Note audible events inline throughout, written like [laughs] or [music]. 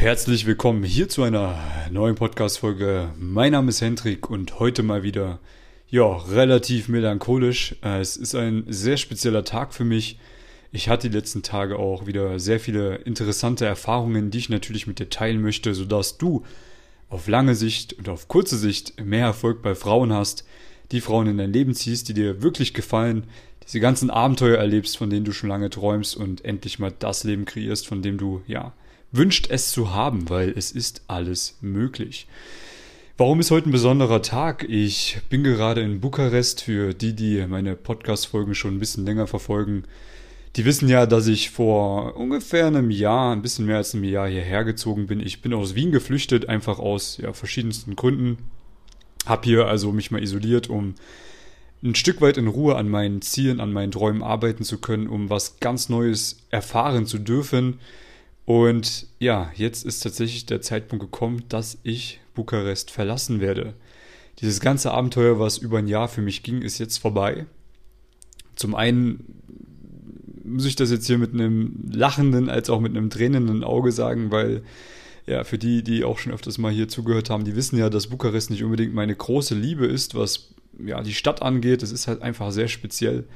Herzlich willkommen hier zu einer neuen Podcast-Folge. Mein Name ist Hendrik und heute mal wieder, ja, relativ melancholisch. Äh, es ist ein sehr spezieller Tag für mich. Ich hatte die letzten Tage auch wieder sehr viele interessante Erfahrungen, die ich natürlich mit dir teilen möchte, sodass du auf lange Sicht und auf kurze Sicht mehr Erfolg bei Frauen hast, die Frauen in dein Leben ziehst, die dir wirklich gefallen, diese ganzen Abenteuer erlebst, von denen du schon lange träumst und endlich mal das Leben kreierst, von dem du, ja, wünscht es zu haben, weil es ist alles möglich. Warum ist heute ein besonderer Tag? Ich bin gerade in Bukarest für die, die meine Podcast-Folgen schon ein bisschen länger verfolgen. Die wissen ja, dass ich vor ungefähr einem Jahr, ein bisschen mehr als einem Jahr hierher gezogen bin. Ich bin aus Wien geflüchtet, einfach aus ja, verschiedensten Gründen. Hab hier also mich mal isoliert, um ein Stück weit in Ruhe an meinen Zielen, an meinen Träumen arbeiten zu können, um was ganz Neues erfahren zu dürfen. Und ja, jetzt ist tatsächlich der Zeitpunkt gekommen, dass ich Bukarest verlassen werde. Dieses ganze Abenteuer, was über ein Jahr für mich ging, ist jetzt vorbei. Zum einen muss ich das jetzt hier mit einem lachenden als auch mit einem tränenden Auge sagen, weil ja, für die, die auch schon öfters mal hier zugehört haben, die wissen ja, dass Bukarest nicht unbedingt meine große Liebe ist, was ja die Stadt angeht. Es ist halt einfach sehr speziell.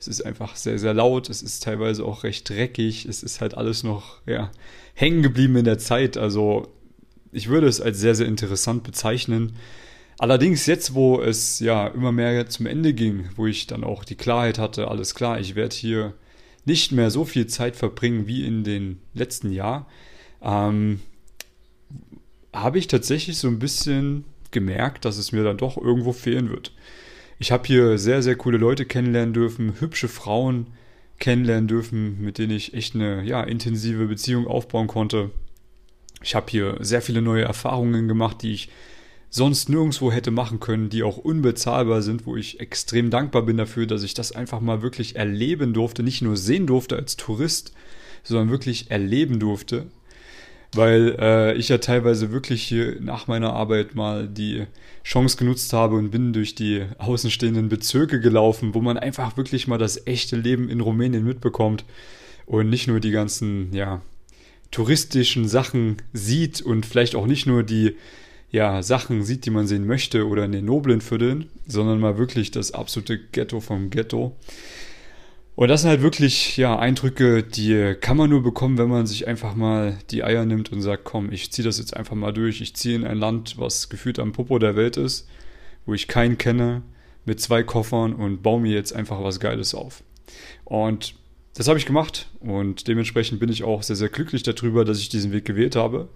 Es ist einfach sehr, sehr laut. Es ist teilweise auch recht dreckig. Es ist halt alles noch, ja, hängen geblieben in der Zeit. Also, ich würde es als sehr, sehr interessant bezeichnen. Allerdings jetzt, wo es ja immer mehr zum Ende ging, wo ich dann auch die Klarheit hatte, alles klar, ich werde hier nicht mehr so viel Zeit verbringen wie in den letzten Jahren, ähm, habe ich tatsächlich so ein bisschen gemerkt, dass es mir dann doch irgendwo fehlen wird. Ich habe hier sehr, sehr coole Leute kennenlernen dürfen, hübsche Frauen kennenlernen dürfen, mit denen ich echt eine ja, intensive Beziehung aufbauen konnte. Ich habe hier sehr viele neue Erfahrungen gemacht, die ich sonst nirgendwo hätte machen können, die auch unbezahlbar sind, wo ich extrem dankbar bin dafür, dass ich das einfach mal wirklich erleben durfte, nicht nur sehen durfte als Tourist, sondern wirklich erleben durfte weil äh, ich ja teilweise wirklich hier nach meiner Arbeit mal die Chance genutzt habe und bin durch die außenstehenden Bezirke gelaufen, wo man einfach wirklich mal das echte Leben in Rumänien mitbekommt und nicht nur die ganzen, ja, touristischen Sachen sieht und vielleicht auch nicht nur die ja, Sachen sieht, die man sehen möchte oder in den noblen Vierteln, sondern mal wirklich das absolute Ghetto vom Ghetto. Und das sind halt wirklich, ja, Eindrücke, die kann man nur bekommen, wenn man sich einfach mal die Eier nimmt und sagt, komm, ich ziehe das jetzt einfach mal durch. Ich ziehe in ein Land, was gefühlt am Popo der Welt ist, wo ich keinen kenne, mit zwei Koffern und baue mir jetzt einfach was Geiles auf. Und das habe ich gemacht und dementsprechend bin ich auch sehr, sehr glücklich darüber, dass ich diesen Weg gewählt habe.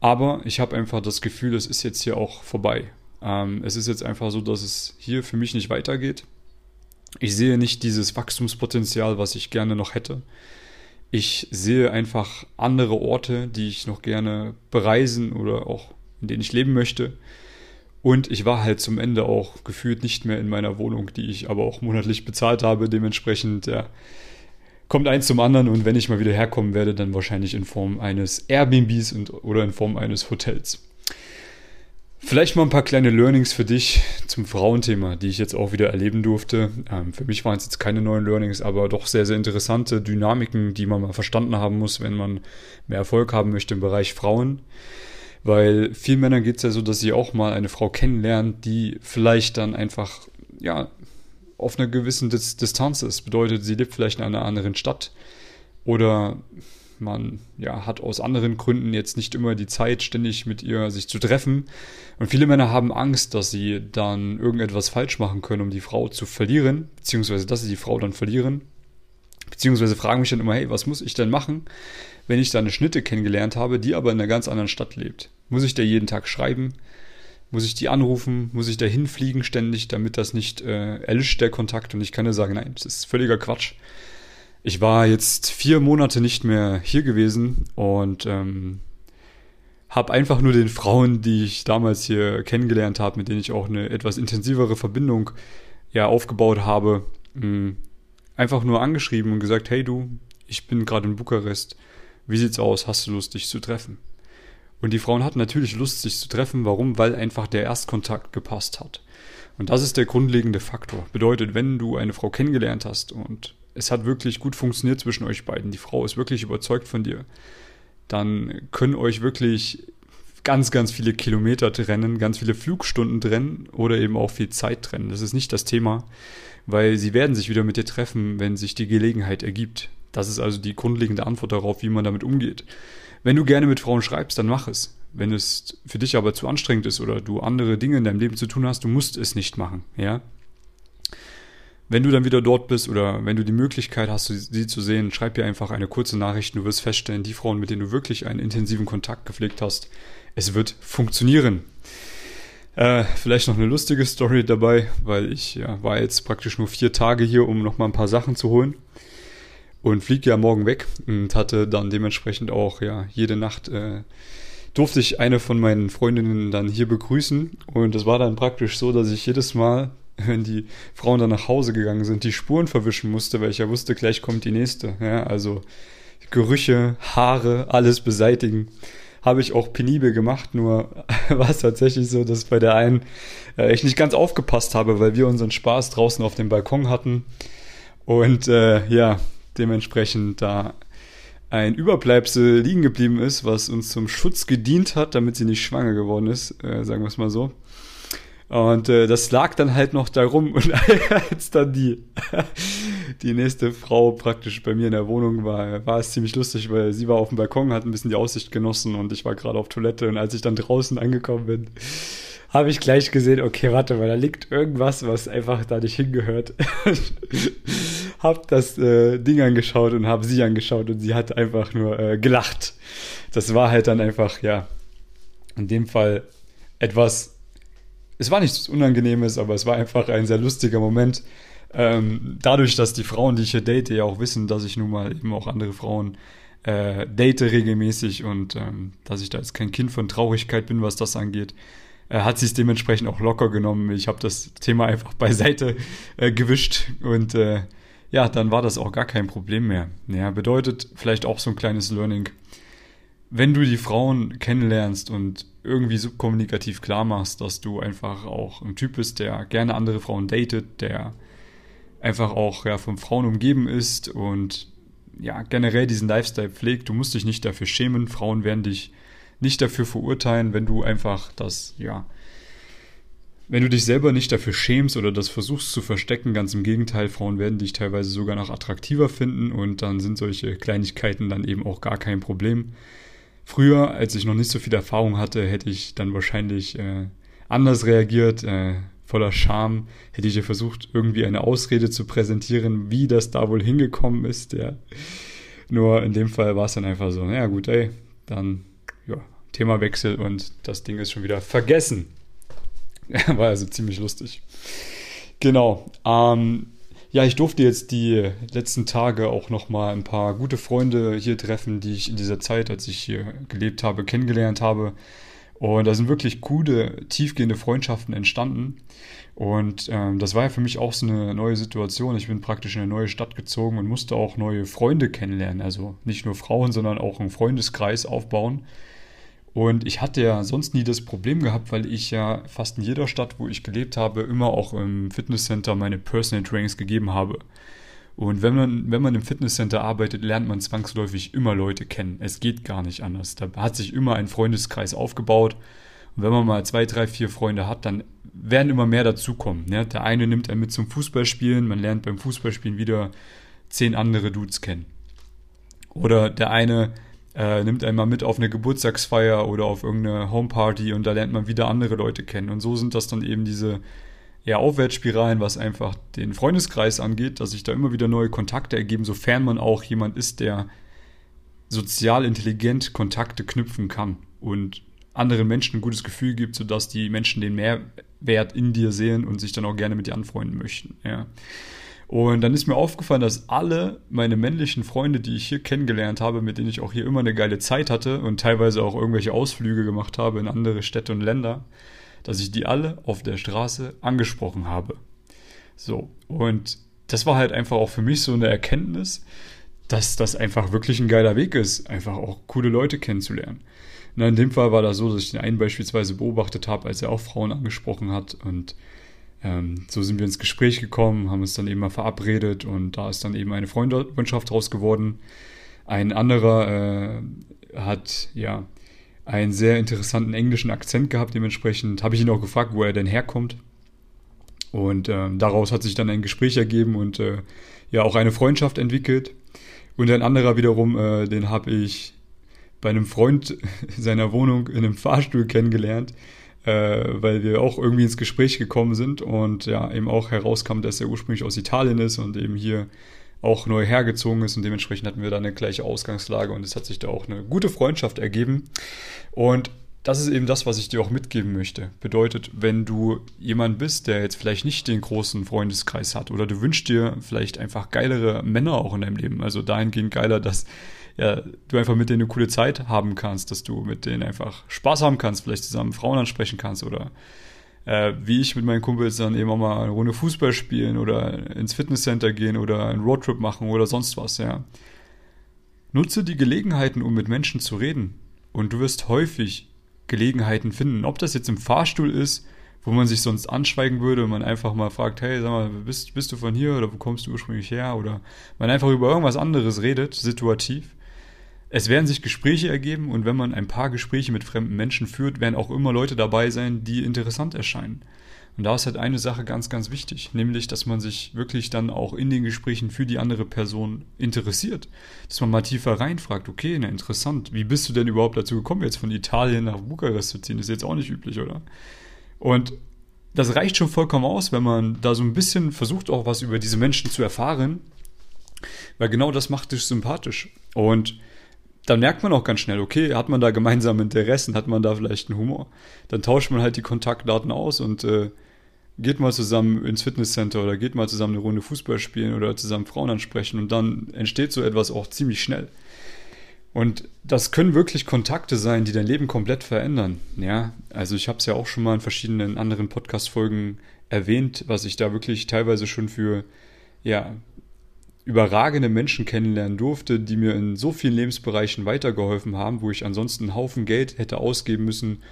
Aber ich habe einfach das Gefühl, es ist jetzt hier auch vorbei. Ähm, es ist jetzt einfach so, dass es hier für mich nicht weitergeht ich sehe nicht dieses Wachstumspotenzial, was ich gerne noch hätte. Ich sehe einfach andere Orte, die ich noch gerne bereisen oder auch in denen ich leben möchte. Und ich war halt zum Ende auch gefühlt nicht mehr in meiner Wohnung, die ich aber auch monatlich bezahlt habe. Dementsprechend ja, kommt eins zum anderen und wenn ich mal wieder herkommen werde, dann wahrscheinlich in Form eines Airbnbs und, oder in Form eines Hotels. Vielleicht mal ein paar kleine Learnings für dich zum Frauenthema, die ich jetzt auch wieder erleben durfte. Ähm, für mich waren es jetzt keine neuen Learnings, aber doch sehr, sehr interessante Dynamiken, die man mal verstanden haben muss, wenn man mehr Erfolg haben möchte im Bereich Frauen. Weil vielen Männern geht es ja so, dass sie auch mal eine Frau kennenlernen, die vielleicht dann einfach, ja, auf einer gewissen Distanz ist. Bedeutet, sie lebt vielleicht in einer anderen Stadt oder man ja, hat aus anderen Gründen jetzt nicht immer die Zeit, ständig mit ihr sich zu treffen. Und viele Männer haben Angst, dass sie dann irgendetwas falsch machen können, um die Frau zu verlieren, beziehungsweise dass sie die Frau dann verlieren. Beziehungsweise fragen mich dann immer, hey, was muss ich denn machen, wenn ich da eine Schnitte kennengelernt habe, die aber in einer ganz anderen Stadt lebt? Muss ich da jeden Tag schreiben? Muss ich die anrufen? Muss ich da hinfliegen ständig, damit das nicht äh, erlischt, der Kontakt? Und ich kann dir sagen, nein, das ist völliger Quatsch. Ich war jetzt vier Monate nicht mehr hier gewesen und ähm, habe einfach nur den Frauen, die ich damals hier kennengelernt habe, mit denen ich auch eine etwas intensivere Verbindung ja aufgebaut habe, mh, hm, einfach nur angeschrieben und gesagt, hey du, ich bin gerade in Bukarest, wie sieht's aus, hast du Lust, dich zu treffen? Und die Frauen hatten natürlich Lust, sich zu treffen. Warum? Weil einfach der Erstkontakt gepasst hat. Und das ist der grundlegende Faktor. Bedeutet, wenn du eine Frau kennengelernt hast und es hat wirklich gut funktioniert zwischen euch beiden, die Frau ist wirklich überzeugt von dir, dann können euch wirklich ganz, ganz viele Kilometer trennen, ganz viele Flugstunden trennen oder eben auch viel Zeit trennen. Das ist nicht das Thema, weil sie werden sich wieder mit dir treffen, wenn sich die Gelegenheit ergibt. Das ist also die grundlegende Antwort darauf, wie man damit umgeht. Wenn du gerne mit Frauen schreibst, dann mach es. Wenn es für dich aber zu anstrengend ist oder du andere Dinge in deinem Leben zu tun hast, du musst es nicht machen, ja. Wenn du dann wieder dort bist oder wenn du die Möglichkeit hast, sie zu sehen, schreib dir einfach eine kurze Nachricht. Du wirst feststellen, die Frauen, mit denen du wirklich einen intensiven Kontakt gepflegt hast, es wird funktionieren. Äh, vielleicht noch eine lustige Story dabei, weil ich ja, war jetzt praktisch nur vier Tage hier, um nochmal ein paar Sachen zu holen und fliege ja morgen weg und hatte dann dementsprechend auch ja jede Nacht äh, durfte ich eine von meinen Freundinnen dann hier begrüßen und es war dann praktisch so, dass ich jedes Mal, [laughs] wenn die Frauen dann nach Hause gegangen sind, die Spuren verwischen musste, weil ich ja wusste, gleich kommt die nächste. Ja, also Gerüche, Haare, alles beseitigen. Habe ich auch penibel gemacht, nur [laughs] war es tatsächlich so, dass bei der einen äh, ich nicht ganz aufgepasst habe, weil wir unseren Spaß draußen auf dem Balkon hatten. Und äh, ja, dementsprechend da ein Überbleibsel liegen geblieben ist, was uns zum Schutz gedient hat, damit sie nicht schwanger geworden ist, äh, sagen wir es mal so. Und äh, das lag dann halt noch darum und [laughs] als dann die, die nächste Frau praktisch bei mir in der Wohnung war, war es ziemlich lustig, weil sie war auf dem Balkon, hat ein bisschen die Aussicht genossen und ich war gerade auf Toilette und als ich dann draußen angekommen bin, habe ich gleich gesehen, okay, warte mal, da liegt irgendwas, was einfach da nicht hingehört. [laughs] hab das äh, Ding angeschaut und habe sie angeschaut und sie hat einfach nur äh, gelacht. Das war halt dann einfach, ja, in dem Fall etwas, es war nichts Unangenehmes, aber es war einfach ein sehr lustiger Moment. Ähm, dadurch, dass die Frauen, die ich hier date, ja auch wissen, dass ich nun mal eben auch andere Frauen äh, date regelmäßig und ähm, dass ich da jetzt kein Kind von Traurigkeit bin, was das angeht, äh, hat sie es dementsprechend auch locker genommen. Ich habe das Thema einfach beiseite äh, gewischt und äh, ja, dann war das auch gar kein Problem mehr. Ja, bedeutet vielleicht auch so ein kleines Learning. Wenn du die Frauen kennenlernst und irgendwie subkommunikativ klar machst, dass du einfach auch ein Typ bist, der gerne andere Frauen datet, der einfach auch ja, von Frauen umgeben ist und ja, generell diesen Lifestyle pflegt, du musst dich nicht dafür schämen. Frauen werden dich nicht dafür verurteilen, wenn du einfach das, ja, wenn du dich selber nicht dafür schämst oder das versuchst zu verstecken, ganz im Gegenteil, Frauen werden dich teilweise sogar noch attraktiver finden und dann sind solche Kleinigkeiten dann eben auch gar kein Problem. Früher, als ich noch nicht so viel Erfahrung hatte, hätte ich dann wahrscheinlich äh, anders reagiert, äh, voller Scham, hätte ich ja versucht, irgendwie eine Ausrede zu präsentieren, wie das da wohl hingekommen ist. Ja. Nur in dem Fall war es dann einfach so, ja gut, ey, dann ja, Themawechsel und das Ding ist schon wieder vergessen. [laughs] War also ziemlich lustig. Genau. Ähm, ja, ich durfte jetzt die letzten Tage auch nochmal ein paar gute Freunde hier treffen, die ich in dieser Zeit, als ich hier gelebt habe, kennengelernt habe. Und da sind wirklich coole, tiefgehende Freundschaften entstanden. Und ähm, das war ja für mich auch so eine neue Situation. Ich bin praktisch in eine neue Stadt gezogen und musste auch neue Freunde kennenlernen. Also nicht nur Frauen, sondern auch einen Freundeskreis aufbauen. Und ich hatte ja sonst nie das Problem gehabt, weil ich ja fast in jeder Stadt, wo ich gelebt habe, immer auch im Fitnesscenter meine Personal Trainings gegeben habe. Und wenn man, wenn man im Fitnesscenter arbeitet, lernt man zwangsläufig immer Leute kennen. Es geht gar nicht anders. Da hat sich immer ein Freundeskreis aufgebaut. Und wenn man mal zwei, drei, vier Freunde hat, dann werden immer mehr dazukommen. Ne? Der eine nimmt einen mit zum Fußballspielen, man lernt beim Fußballspielen wieder zehn andere Dudes kennen. Oder der eine äh, nimmt einmal mit auf eine Geburtstagsfeier oder auf irgendeine Homeparty und da lernt man wieder andere Leute kennen. Und so sind das dann eben diese ja, Aufwärtsspiralen, was einfach den Freundeskreis angeht, dass sich da immer wieder neue Kontakte ergeben, sofern man auch jemand ist, der sozial intelligent Kontakte knüpfen kann und anderen Menschen ein gutes Gefühl gibt, sodass die Menschen den Mehrwert in dir sehen und sich dann auch gerne mit dir anfreunden möchten. Ja. Und dann ist mir aufgefallen, dass alle meine männlichen Freunde, die ich hier kennengelernt habe, mit denen ich auch hier immer eine geile Zeit hatte und teilweise auch irgendwelche Ausflüge gemacht habe in andere Städte und Länder, dass ich die alle auf der Straße angesprochen habe. So, und das war halt einfach auch für mich so eine Erkenntnis, dass das einfach wirklich ein geiler Weg ist, einfach auch coole Leute kennenzulernen. Na, in dem Fall war das so, dass ich den einen beispielsweise beobachtet habe, als er auch Frauen angesprochen hat und ähm, so sind wir ins Gespräch gekommen, haben uns dann eben mal verabredet und da ist dann eben eine Freundschaft draus geworden. Ein anderer äh, hat ja einen sehr interessanten englischen Akzent gehabt. Dementsprechend habe ich ihn auch gefragt, wo er denn herkommt. Und äh, daraus hat sich dann ein Gespräch ergeben und äh, ja auch eine Freundschaft entwickelt. Und ein anderer wiederum, äh, den habe ich bei einem Freund [laughs] seiner Wohnung in einem Fahrstuhl kennengelernt, äh, weil wir auch irgendwie ins Gespräch gekommen sind und ja eben auch herauskam, dass er ursprünglich aus Italien ist und eben hier auch neu hergezogen ist und dementsprechend hatten wir da eine gleiche Ausgangslage und es hat sich da auch eine gute Freundschaft ergeben. Und das ist eben das, was ich dir auch mitgeben möchte. Bedeutet, wenn du jemand bist, der jetzt vielleicht nicht den großen Freundeskreis hat oder du wünschst dir vielleicht einfach geilere Männer auch in deinem Leben, also dahingehend geiler, dass ja, du einfach mit denen eine coole Zeit haben kannst, dass du mit denen einfach Spaß haben kannst, vielleicht zusammen Frauen ansprechen kannst oder äh, wie ich mit meinen Kumpels dann eben auch mal eine Runde Fußball spielen oder ins Fitnesscenter gehen oder einen Roadtrip machen oder sonst was, ja. Nutze die Gelegenheiten, um mit Menschen zu reden. Und du wirst häufig Gelegenheiten finden. Ob das jetzt im Fahrstuhl ist, wo man sich sonst anschweigen würde und man einfach mal fragt, hey, sag mal, bist, bist du von hier oder wo kommst du ursprünglich her? Oder man einfach über irgendwas anderes redet, situativ. Es werden sich Gespräche ergeben und wenn man ein paar Gespräche mit fremden Menschen führt, werden auch immer Leute dabei sein, die interessant erscheinen. Und da ist halt eine Sache ganz, ganz wichtig, nämlich, dass man sich wirklich dann auch in den Gesprächen für die andere Person interessiert. Dass man mal tiefer reinfragt, okay, na interessant, wie bist du denn überhaupt dazu gekommen, jetzt von Italien nach Bukarest zu ziehen? Ist jetzt auch nicht üblich, oder? Und das reicht schon vollkommen aus, wenn man da so ein bisschen versucht, auch was über diese Menschen zu erfahren, weil genau das macht dich sympathisch. Und dann merkt man auch ganz schnell, okay, hat man da gemeinsame Interessen, hat man da vielleicht einen Humor. Dann tauscht man halt die Kontaktdaten aus und äh, geht mal zusammen ins Fitnesscenter oder geht mal zusammen eine Runde Fußball spielen oder zusammen Frauen ansprechen und dann entsteht so etwas auch ziemlich schnell. Und das können wirklich Kontakte sein, die dein Leben komplett verändern. Ja, also ich habe es ja auch schon mal in verschiedenen anderen Podcast-Folgen erwähnt, was ich da wirklich teilweise schon für ja, überragende Menschen kennenlernen durfte, die mir in so vielen Lebensbereichen weitergeholfen haben, wo ich ansonsten einen Haufen Geld hätte ausgeben müssen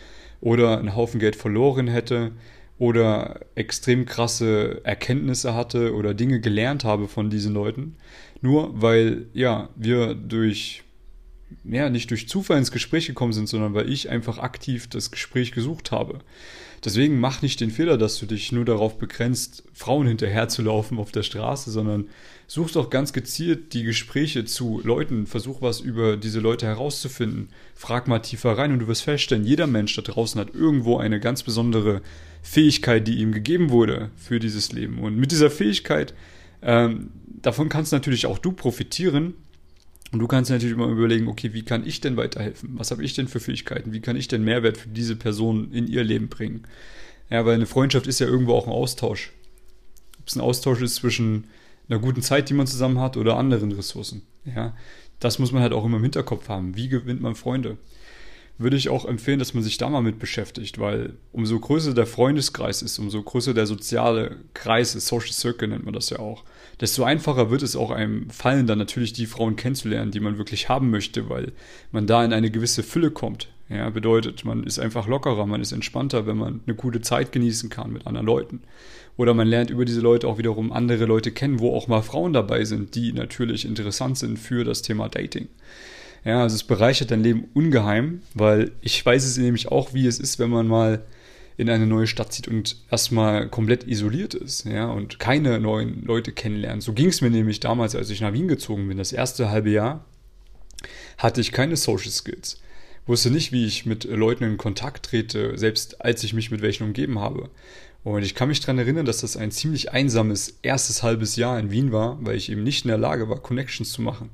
oder einen Haufen Geld verloren hätte oder extrem krasse Erkenntnisse hatte oder Dinge gelernt habe von diesen Leuten. Nur weil, ja, wir durch, ja, nicht durch Zufall ins Gespräch gekommen sind, sondern weil ich einfach aktiv das Gespräch gesucht habe. Deswegen mach nicht den Fehler, dass du dich nur darauf begrenzt, Frauen hinterherzulaufen auf der Straße, sondern such doch ganz gezielt die Gespräche zu Leuten, versuch was über diese Leute herauszufinden, frag mal tiefer rein und du wirst feststellen, jeder Mensch da draußen hat irgendwo eine ganz besondere Fähigkeit, die ihm gegeben wurde für dieses Leben. Und mit dieser Fähigkeit, ähm, davon kannst natürlich auch du profitieren, und du kannst natürlich immer überlegen, okay, wie kann ich denn weiterhelfen? Was habe ich denn für Fähigkeiten? Wie kann ich denn Mehrwert für diese Person in ihr Leben bringen? Ja, weil eine Freundschaft ist ja irgendwo auch ein Austausch. Ob es ein Austausch ist zwischen einer guten Zeit, die man zusammen hat, oder anderen Ressourcen. Ja, das muss man halt auch immer im Hinterkopf haben. Wie gewinnt man Freunde? Würde ich auch empfehlen, dass man sich da mal mit beschäftigt, weil umso größer der Freundeskreis ist, umso größer der soziale Kreis ist, Social Circle nennt man das ja auch, desto einfacher wird es auch einem fallen, dann natürlich die Frauen kennenzulernen, die man wirklich haben möchte, weil man da in eine gewisse Fülle kommt. Ja, bedeutet, man ist einfach lockerer, man ist entspannter, wenn man eine gute Zeit genießen kann mit anderen Leuten. Oder man lernt über diese Leute auch wiederum andere Leute kennen, wo auch mal Frauen dabei sind, die natürlich interessant sind für das Thema Dating. Ja, also es bereichert dein Leben ungeheim, weil ich weiß es nämlich auch, wie es ist, wenn man mal in eine neue Stadt zieht und erstmal komplett isoliert ist, ja, und keine neuen Leute kennenlernt. So ging es mir nämlich damals, als ich nach Wien gezogen bin. Das erste halbe Jahr hatte ich keine Social Skills. Wusste nicht, wie ich mit Leuten in Kontakt trete, selbst als ich mich mit welchen umgeben habe. Und ich kann mich daran erinnern, dass das ein ziemlich einsames erstes halbes Jahr in Wien war, weil ich eben nicht in der Lage war, Connections zu machen.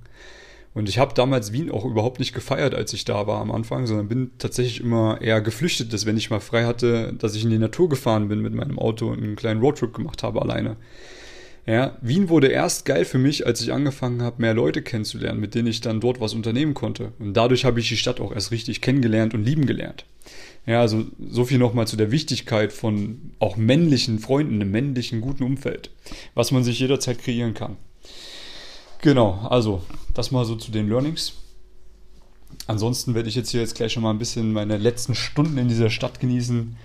Und ich habe damals Wien auch überhaupt nicht gefeiert, als ich da war am Anfang, sondern bin tatsächlich immer eher geflüchtet, dass wenn ich mal frei hatte, dass ich in die Natur gefahren bin mit meinem Auto und einen kleinen Roadtrip gemacht habe alleine. Ja, Wien wurde erst geil für mich, als ich angefangen habe, mehr Leute kennenzulernen, mit denen ich dann dort was unternehmen konnte. Und dadurch habe ich die Stadt auch erst richtig kennengelernt und lieben gelernt. Ja, also so viel nochmal zu der Wichtigkeit von auch männlichen Freunden, einem männlichen guten Umfeld, was man sich jederzeit kreieren kann. Genau, also das mal so zu den Learnings. Ansonsten werde ich jetzt hier jetzt gleich schon mal ein bisschen meine letzten Stunden in dieser Stadt genießen.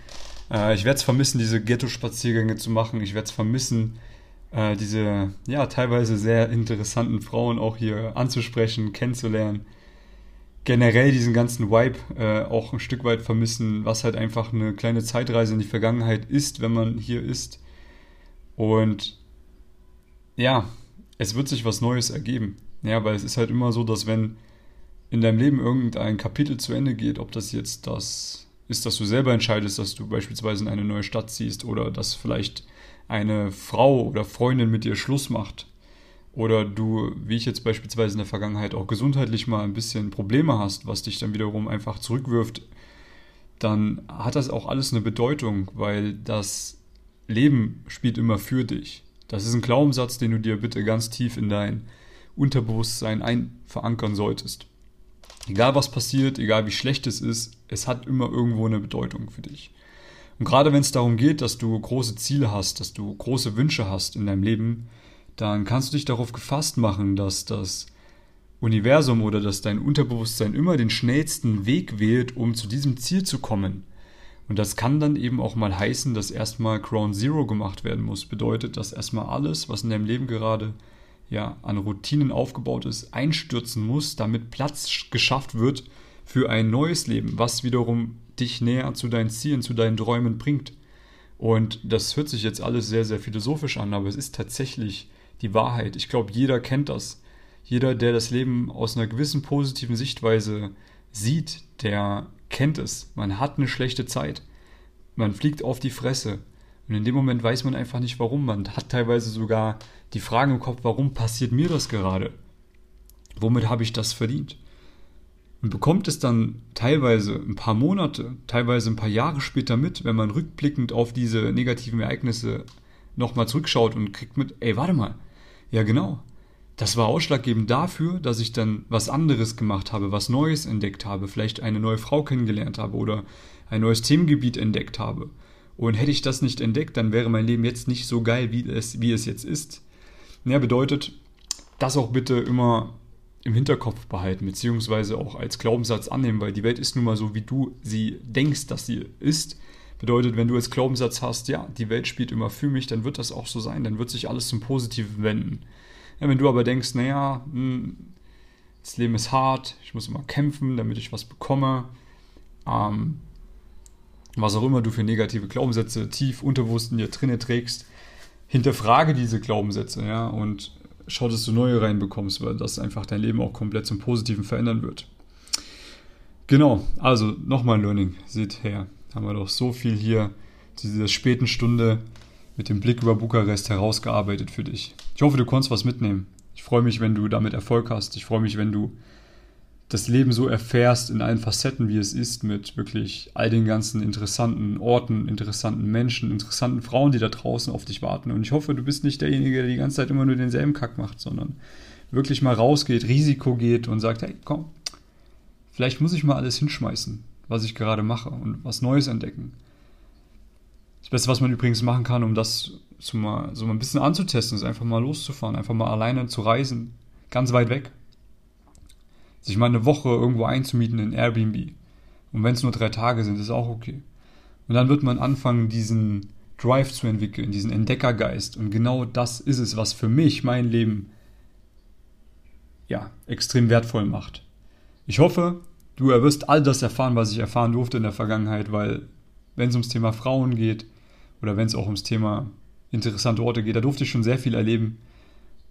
Äh, ich werde es vermissen, diese Ghetto-Spaziergänge zu machen. Ich werde es vermissen, äh, diese ja teilweise sehr interessanten Frauen auch hier anzusprechen, kennenzulernen. Generell diesen ganzen Vibe äh, auch ein Stück weit vermissen, was halt einfach eine kleine Zeitreise in die Vergangenheit ist, wenn man hier ist. Und ja, es wird sich was Neues ergeben. Ja, weil es ist halt immer so, dass wenn in deinem Leben irgendein Kapitel zu Ende geht, ob das jetzt das ist, dass du selber entscheidest, dass du beispielsweise in eine neue Stadt ziehst oder dass vielleicht eine Frau oder Freundin mit dir Schluss macht oder du, wie ich jetzt beispielsweise in der Vergangenheit, auch gesundheitlich mal ein bisschen Probleme hast, was dich dann wiederum einfach zurückwirft, dann hat das auch alles eine Bedeutung, weil das Leben spielt immer für dich. Das ist ein Glaubenssatz, den du dir bitte ganz tief in dein Unterbewusstsein einverankern solltest. Egal was passiert, egal wie schlecht es ist, es hat immer irgendwo eine Bedeutung für dich. Und gerade wenn es darum geht, dass du große Ziele hast, dass du große Wünsche hast in deinem Leben, dann kannst du dich darauf gefasst machen, dass das Universum oder dass dein Unterbewusstsein immer den schnellsten Weg wählt, um zu diesem Ziel zu kommen. Und das kann dann eben auch mal heißen, dass erstmal Ground Zero gemacht werden muss. Bedeutet, dass erstmal alles, was in deinem Leben gerade ja, an Routinen aufgebaut ist, einstürzen muss, damit Platz geschafft wird für ein neues Leben, was wiederum dich näher zu deinen Zielen, zu deinen Träumen bringt. Und das hört sich jetzt alles sehr, sehr philosophisch an, aber es ist tatsächlich die Wahrheit. Ich glaube, jeder kennt das. Jeder, der das Leben aus einer gewissen positiven Sichtweise sieht, der kennt es. Man hat eine schlechte Zeit. Man fliegt auf die Fresse. Und in dem Moment weiß man einfach nicht warum. Man hat teilweise sogar die Frage im Kopf, warum passiert mir das gerade? Womit habe ich das verdient? Und bekommt es dann teilweise ein paar Monate, teilweise ein paar Jahre später mit, wenn man rückblickend auf diese negativen Ereignisse nochmal zurückschaut und kriegt mit, ey, warte mal, ja genau, das war ausschlaggebend dafür, dass ich dann was anderes gemacht habe, was Neues entdeckt habe, vielleicht eine neue Frau kennengelernt habe oder ein neues Themengebiet entdeckt habe. Und hätte ich das nicht entdeckt, dann wäre mein Leben jetzt nicht so geil, wie es, wie es jetzt ist. Ja, bedeutet, das auch bitte immer im Hinterkopf behalten, beziehungsweise auch als Glaubenssatz annehmen, weil die Welt ist nun mal so, wie du sie denkst, dass sie ist. Bedeutet, wenn du als Glaubenssatz hast, ja, die Welt spielt immer für mich, dann wird das auch so sein, dann wird sich alles zum Positiven wenden. Ja, wenn du aber denkst, naja, hm, das Leben ist hart, ich muss immer kämpfen, damit ich was bekomme, ähm, was auch immer du für negative Glaubenssätze tief unterbewusst in dir drinne trägst, hinterfrage diese Glaubenssätze, ja, und schau, dass du neue reinbekommst, weil das einfach dein Leben auch komplett zum Positiven verändern wird. Genau, also nochmal Learning. Seht her, haben wir doch so viel hier zu dieser späten Stunde mit dem Blick über Bukarest herausgearbeitet für dich. Ich hoffe, du konntest was mitnehmen. Ich freue mich, wenn du damit Erfolg hast. Ich freue mich, wenn du das Leben so erfährst in allen Facetten, wie es ist, mit wirklich all den ganzen interessanten Orten, interessanten Menschen, interessanten Frauen, die da draußen auf dich warten. Und ich hoffe, du bist nicht derjenige, der die ganze Zeit immer nur denselben Kack macht, sondern wirklich mal rausgeht, Risiko geht und sagt, hey, komm, vielleicht muss ich mal alles hinschmeißen, was ich gerade mache und was Neues entdecken. Das was man übrigens machen kann, um das so mal, so mal ein bisschen anzutesten, ist einfach mal loszufahren, einfach mal alleine zu reisen, ganz weit weg sich mal eine Woche irgendwo einzumieten in Airbnb. Und wenn es nur drei Tage sind, ist auch okay. Und dann wird man anfangen, diesen Drive zu entwickeln, diesen Entdeckergeist. Und genau das ist es, was für mich mein Leben ja, extrem wertvoll macht. Ich hoffe, du wirst all das erfahren, was ich erfahren durfte in der Vergangenheit, weil wenn es ums Thema Frauen geht oder wenn es auch ums Thema interessante Orte geht, da durfte ich schon sehr viel erleben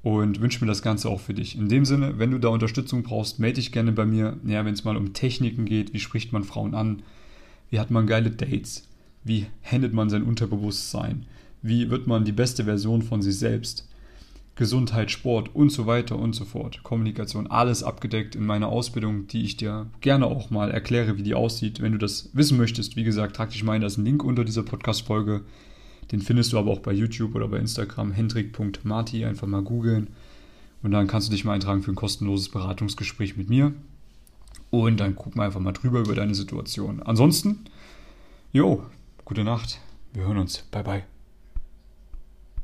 und wünsche mir das Ganze auch für dich. In dem Sinne, wenn du da Unterstützung brauchst, melde dich gerne bei mir. Ja, wenn es mal um Techniken geht, wie spricht man Frauen an, wie hat man geile Dates, wie handelt man sein Unterbewusstsein, wie wird man die beste Version von sich selbst, Gesundheit, Sport und so weiter und so fort. Kommunikation, alles abgedeckt in meiner Ausbildung, die ich dir gerne auch mal erkläre, wie die aussieht. Wenn du das wissen möchtest, wie gesagt, trag dich mal ein, da Link unter dieser Podcast-Folge. Den findest du aber auch bei YouTube oder bei Instagram, hendrik.marti, einfach mal googeln. Und dann kannst du dich mal eintragen für ein kostenloses Beratungsgespräch mit mir. Und dann gucken wir einfach mal drüber über deine Situation. Ansonsten, jo, gute Nacht. Wir hören uns. Bye, bye.